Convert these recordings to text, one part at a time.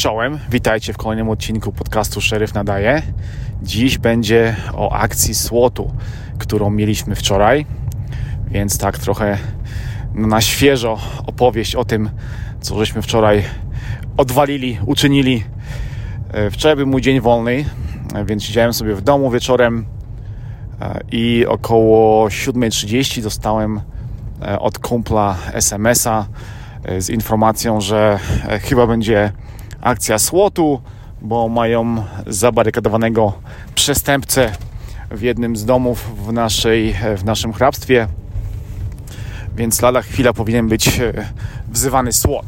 Czołem, witajcie w kolejnym odcinku podcastu Szeryf Nadaje. Dziś będzie o akcji SWOT-u, którą mieliśmy wczoraj, więc tak trochę na świeżo opowieść o tym, co żeśmy wczoraj odwalili, uczynili. E, wczoraj był mój dzień wolny, e, więc siedziałem sobie w domu wieczorem e, i około 7.30 dostałem od kumpla SMS-a z informacją, że chyba będzie akcja SWOT-u, bo mają zabarykadowanego przestępcę w jednym z domów w, naszej, w naszym hrabstwie. Więc lada chwila powinien być e, wzywany SWOT.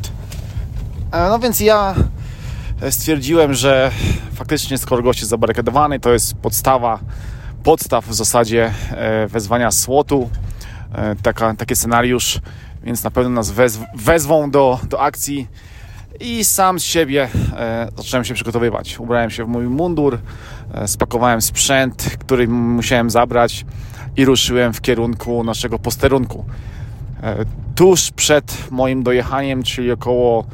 E, no więc ja stwierdziłem, że faktycznie skoro gość jest zabarykadowany, to jest podstawa, podstaw w zasadzie e, wezwania SWOT-u. Taka, taki scenariusz, więc na pewno nas wezw wezwą do, do akcji i sam z siebie e, zacząłem się przygotowywać. Ubrałem się w mój mundur, e, spakowałem sprzęt, który musiałem zabrać i ruszyłem w kierunku naszego posterunku. E, tuż przed moim dojechaniem, czyli około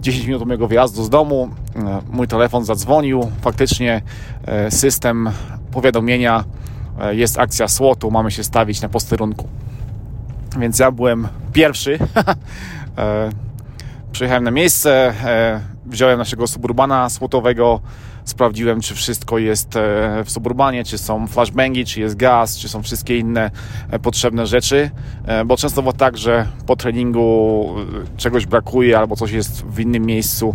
10 minut mojego wyjazdu z domu, e, mój telefon zadzwonił. Faktycznie e, system powiadomienia e, jest akcja SWOT-u, mamy się stawić na posterunku. Więc ja byłem pierwszy. Przyjechałem na miejsce, e, wziąłem naszego suburbana słotowego, sprawdziłem, czy wszystko jest e, w suburbanie, czy są flashbangi, czy jest gaz, czy są wszystkie inne e, potrzebne rzeczy, bo często było tak, że po treningu czegoś brakuje albo coś jest w innym miejscu,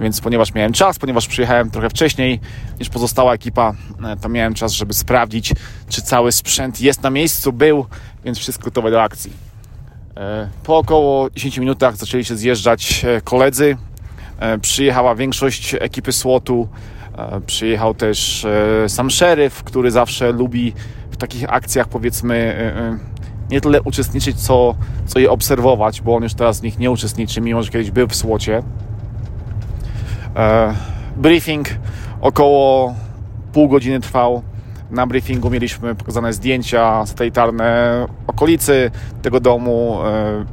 więc ponieważ miałem czas, ponieważ przyjechałem trochę wcześniej niż pozostała ekipa, to miałem czas, żeby sprawdzić, czy cały sprzęt jest na miejscu, był, więc wszystko gotowe do akcji. E, po około 10 minutach zaczęli się zjeżdżać e, koledzy. E, przyjechała większość ekipy SWOT-u. Przyjechał też sam szeryf, który zawsze lubi w takich akcjach, powiedzmy, nie tyle uczestniczyć, co, co je obserwować, bo on już teraz w nich nie uczestniczy, mimo że kiedyś był w SWOT-cie. Briefing około pół godziny trwał. Na briefingu mieliśmy pokazane zdjęcia satelitarne okolicy tego domu, e,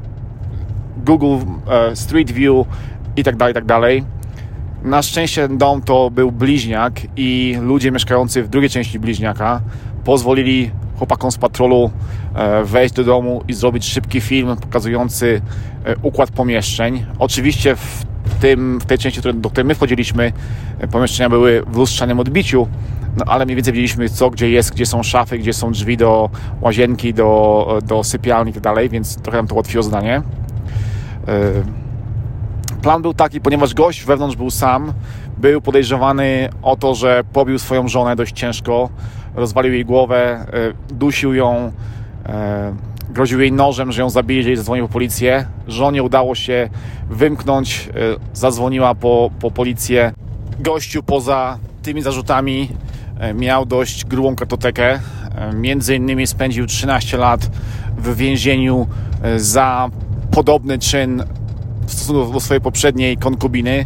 Google e, Street View i tak dalej, tak. Na szczęście ten dom to był bliźniak i ludzie mieszkający w drugiej części bliźniaka pozwolili chłopakom z patrolu e, wejść do domu i zrobić szybki film pokazujący układ pomieszczeń. Oczywiście w, tym, w tej części, do której my wchodziliśmy, pomieszczenia były w lustrzanym odbiciu, no ale mniej więcej wiedzieliśmy co, gdzie jest, gdzie są szafy, gdzie są drzwi do łazienki, do, do sypialni i tak dalej, więc trochę nam to ułatwiło zadanie. E, plan był taki, ponieważ gość wewnątrz był sam, był podejrzewany o to, że pobił swoją żonę dość ciężko, rozwalił jej głowę, e, dusił ją, e, groził jej nożem, że ją zabije, jeżeli zadzwonił po policję. Żonie udało się wymknąć, zadzwoniła po, po policję. Gościu poza tymi zarzutami miał dość grubą kartotekę. E, między innymi spędził 13 lat w więzieniu e, za podobny czyn w stosunku do swojej poprzedniej konkubiny.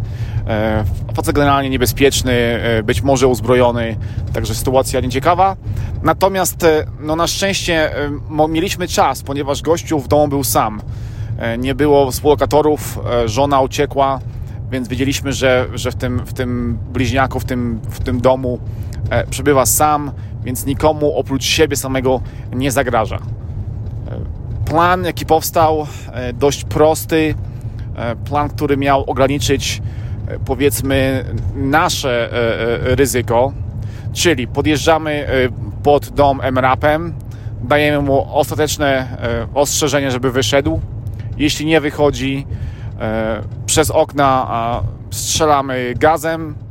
Facet generalnie niebezpieczny, być może uzbrojony, także sytuacja nieciekawa. Natomiast no na szczęście mieliśmy czas, ponieważ gościu w domu był sam. Nie było współlokatorów, żona uciekła, więc wiedzieliśmy, że, że w, tym, w tym bliźniaku, w tym, w tym domu E, przebywa sam, więc nikomu oprócz siebie samego nie zagraża. E, plan, jaki powstał, e, dość prosty. Plan, który miał ograniczyć, powiedzmy, nasze ryzyko, czyli podjeżdżamy pod dom MRAP-em, dajemy mu ostateczne ostrzeżenie, żeby wyszedł. Jeśli nie wychodzi, przez okna strzelamy gazem, E,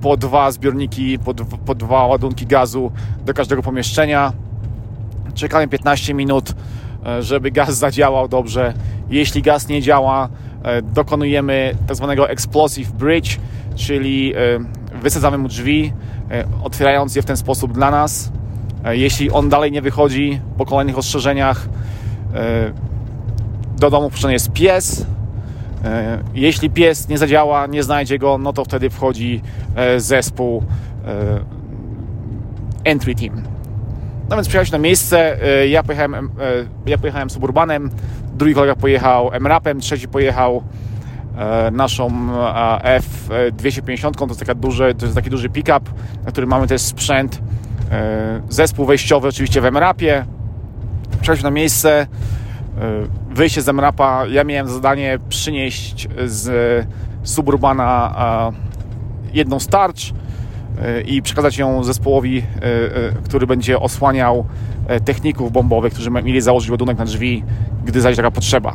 po dwa zbiorniki, po, po dwa ładunki gazu do każdego pomieszczenia. Czekamy 15 minut, e, żeby gaz zadziałał dobrze. Jeśli gaz nie działa, e, dokonujemy tak zwanego explosive bridge, czyli wysadzamy mu drzwi, otwierając je w ten sposób dla nas. Jeśli on dalej nie wychodzi po kolejnych ostrzeżeniach, do domu wpuszczony jest pies, E, jeśli pies nie zadziała, nie znajdzie go, no to wtedy wchodzi e, zespół e, entry team. No więc przyjechaliśmy na miejsce, ja pojechałem, ja pojechałem suburbanem, drugi kolega pojechał MRAP-em, trzeci pojechał naszą F250, to jest, taka duży, to jest taki duży pick-up, na którym mamy też sprzęt, zespół wejściowy oczywiście w MRAP-ie. Na miejsce, wyjście z MRAP-a, ja miałem zadanie przynieść z Suburbana jedną starcz i przekazać ją zespołowi, który będzie osłaniał techników bombowych, którzy mieli założyć ładunek na drzwi, gdy zajdzie taka potrzeba.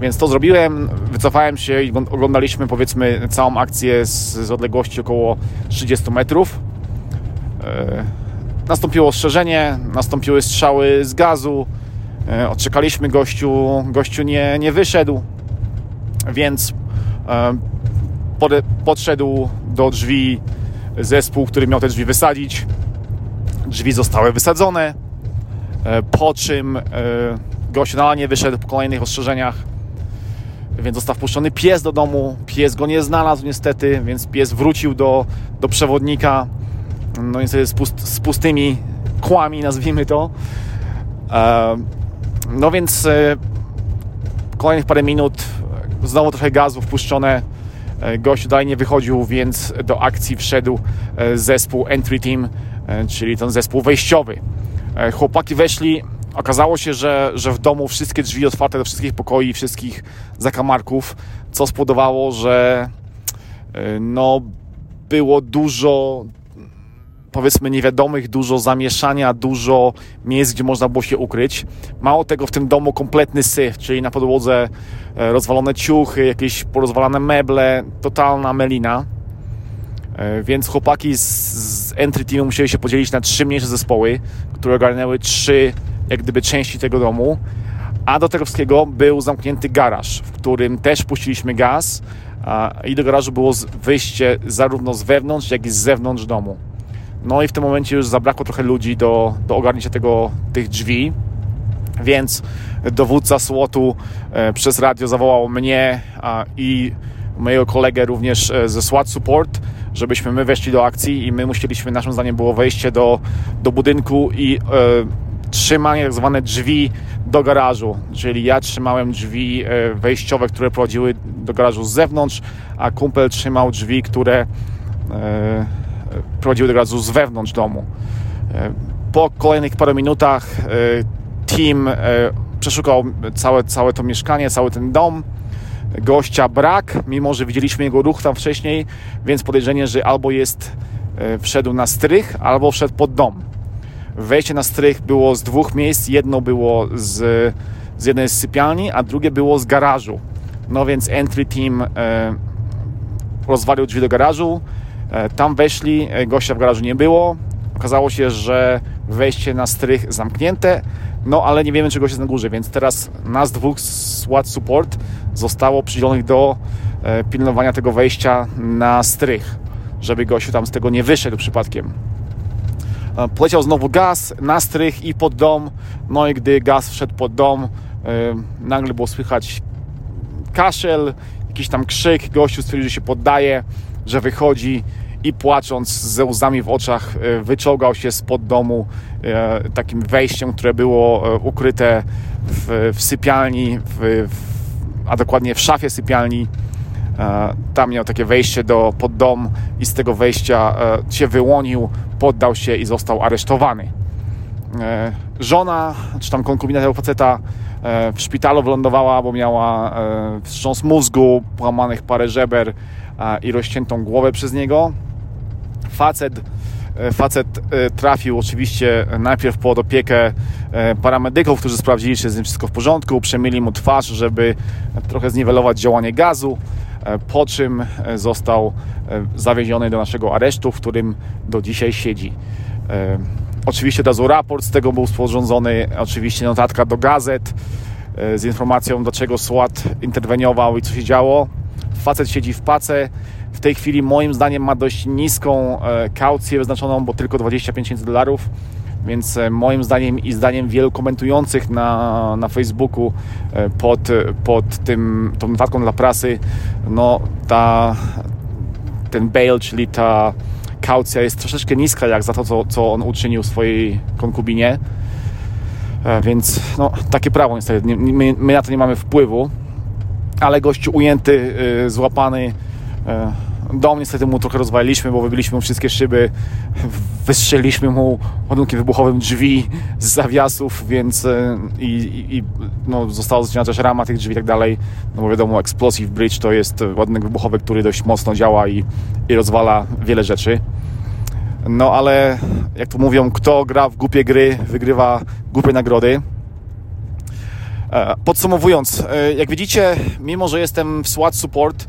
Więc to zrobiłem, wycofałem się i oglądaliśmy powiedzmy całą akcję z, z odległości około 30 metrów. E, nastąpiło ostrzeżenie, nastąpiły strzały z gazu, e, odczekaliśmy gościu, gościu nie, nie wyszedł, więc e, pode, podszedł do drzwi zespół, który miał te drzwi wysadzić. Drzwi zostały wysadzone, e, po czym e, gościu nadal nie wyszedł po kolejnych ostrzeżeniach więc został wpuszczony pies do domu. Pies go nie znalazł niestety, więc pies wrócił do, do przewodnika. No niestety z, pust, z pustymi kłami, nazwijmy to. No więc e, kolejnych parę minut, znowu trochę gazu wpuszczone. E, gościu dalej nie wychodził, więc do akcji wszedł e, zespół Entry Team, czyli ten zespół wejściowy. Chłopaki weszli Okazało się, że, że w domu wszystkie drzwi otwarte do wszystkich pokoi, wszystkich zakamarków, co spowodowało, że no, było dużo powiedzmy niewiadomych, dużo zamieszania, dużo miejsc, gdzie można było się ukryć. Mało tego, w tym domu kompletny syf, czyli na podłodze e, rozwalone ciuchy, jakieś porozwalane meble, totalna melina. E, więc chłopaki z, z Entry Teamu musieli się podzielić na trzy mniejsze zespoły, które ogarnęły trzy jak gdyby części tego domu, a do tego wszystkiego był zamknięty garaż, w którym też puściliśmy gaz i do garażu było wyjście zarówno z wewnątrz, jak i z zewnątrz domu. No i w tym momencie już zabrakło trochę ludzi do, do ogarnięcia tego, tych drzwi, więc dowódca SWOT-u e, przez radio zawołał mnie i mojego kolegę również e, ze SWAT Support, żebyśmy my weszli do akcji i my musieliśmy, naszym zdaniem było wejście do, do budynku i e, trzymanie tak zwane drzwi do garażu, czyli ja trzymałem drzwi e, wejściowe, które prowadziły do garażu z zewnątrz, a kumpel trzymał drzwi, które e, prowadziły do garażu z wewnątrz domu. E, po kolejnych paru minutach team przeszukał całe, całe to mieszkanie, cały ten dom. Gościa brak, mimo że widzieliśmy jego ruch tam wcześniej, więc podejrzenie, że albo jest wszedł na strych, albo wszedł pod dom. Wejście na strych było z dwóch miejsc. Jedno było z, z jednej z sypialni, a drugie było z garażu. No więc entry team e, rozwalił drzwi do garażu. E, tam weszli, e, gościa w garażu nie było. Okazało się, że wejście na strych zamknięte, no ale nie wiemy, czego się na górze, więc teraz nas dwóch SWAT Support zostało przydzielonych do e, pilnowania tego wejścia na strych, żeby gościu tam z tego nie wyszedł przypadkiem. Poleciał znowu gaz na strych i pod dom. No i gdy gaz wszedł pod dom, nagle było słychać kaszel, jakiś tam krzyk. Gościu stwierdził, że się poddaje, że wychodzi i płacząc ze łzami w oczach e, wyczołgał się spod domu takim wejściem, które było ukryte w, w sypialni, w, a dokładnie w szafie sypialni. Tam miał takie wejście do, pod dom i z tego wejścia się wyłonił, poddał się i został aresztowany. E, żona, czy tam konkubina tego faceta e, w szpitalu wylądowała, bo miała e, wstrząs mózgu, połamanych parę żeber i rozciętą głowę przez niego. Facet, facet trafił oczywiście najpierw pod opiekę paramedyków, którzy sprawdzili, czy jest wszystko w porządku, przemyli mu twarz, żeby trochę zniwelować działanie gazu. E, po czym e, został e, zawieziony do naszego aresztu, w którym do dzisiaj siedzi. Oczywiście od razu raport z tego był sporządzony, oczywiście notatka do gazet z informacją, dlaczego SWAT interweniował i co się działo. Facet siedzi w pace. W tej chwili moim zdaniem ma dość niską kaucję wyznaczoną, bo tylko 25 tysięcy dolarów więc e, moim zdaniem i zdaniem wielu komentujących na, na Facebooku e, pod, pod tym, tą notatką dla prasy, no ta, ten bail, czyli ta kaucja jest troszeczkę niska jak za to, co, co on uczynił swojej konkubinie. E, więc no, takie prawo niestety. My, my na to nie mamy wpływu. ale gościu ujęty, złapany. Dom niestety mu trochę rozwaliliśmy, bo wybiliśmy mu wszystkie szyby, wystrzeliliśmy mu ładunkiem wybuchowym drzwi z zawiasów, więc i, i no, została zacięta też rama tych drzwi i tak dalej, no bo wiadomo Explosive Bridge to jest ładunek wybuchowy, który dość mocno działa i, i rozwala wiele rzeczy. No ale jak to mówią, kto gra w głupie gry, wygrywa głupie nagrody. E, podsumowując, e, jak widzicie, mimo że jestem w SWAT Support, e,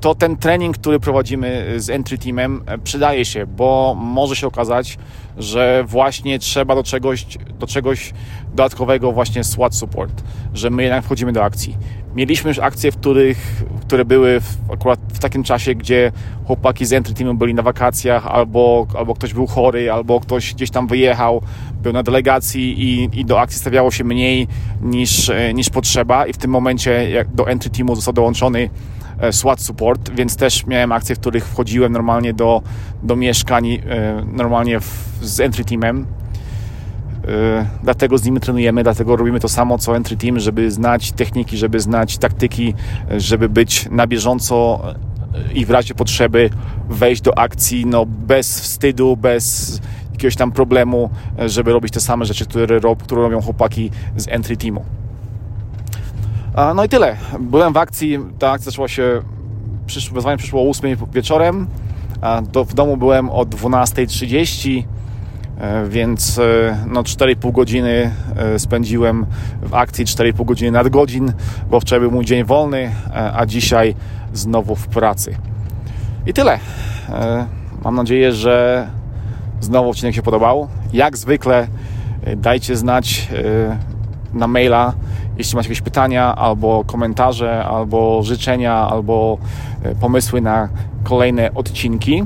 to ten trening, który prowadzimy z Entry Teamem przydaje się, bo może się okazać, że właśnie trzeba do czegoś, do czegoś dodatkowego właśnie SWAT Support, że my jednak wchodzimy do akcji. Mieliśmy już akcje, w których, które były w, akurat w takim czasie, gdzie chłopaki z Entry Teamu byli na wakacjach, albo, albo ktoś był chory, albo ktoś gdzieś tam wyjechał, był na delegacji i, i do akcji stawiało się mniej niż, niż potrzeba i w tym momencie jak do Entry Teamu został dołączony e, SWAT Support, więc też miałem akcje, w których wchodziłem normalnie do, do mieszkań, e, normalnie w, z Entry Teamem E, dlatego z nimi trenujemy, dlatego robimy to samo co Entry Team, żeby znać techniki, żeby znać taktyki, żeby być na bieżąco i w razie potrzeby wejść do akcji no, bez wstydu, bez jakiegoś tam problemu, żeby robić te same rzeczy, które, które robią chłopaki z Entry Teamu. No i tyle. Byłem w akcji, ta akcja zaczęła się, wyzwanie przyszło o 8 wieczorem, do, w domu byłem o 12.30 E, więc e, no 4,5 godziny e, spędziłem w akcji, 4,5 godziny nadgodzin, bo wczoraj był mój dzień wolny, a dzisiaj znowu w pracy. I tyle. Mam nadzieję, że znowu odcinek się podobał. Jak zwykle dajcie znać na maila, jeśli macie jakieś pytania, albo komentarze, albo życzenia, albo pomysły na kolejne odcinki.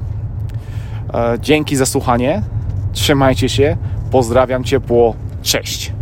Dzięki za słuchanie. Trzymajcie się. Pozdrawiam ciepło. Cześć.